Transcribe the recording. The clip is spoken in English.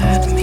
Set me.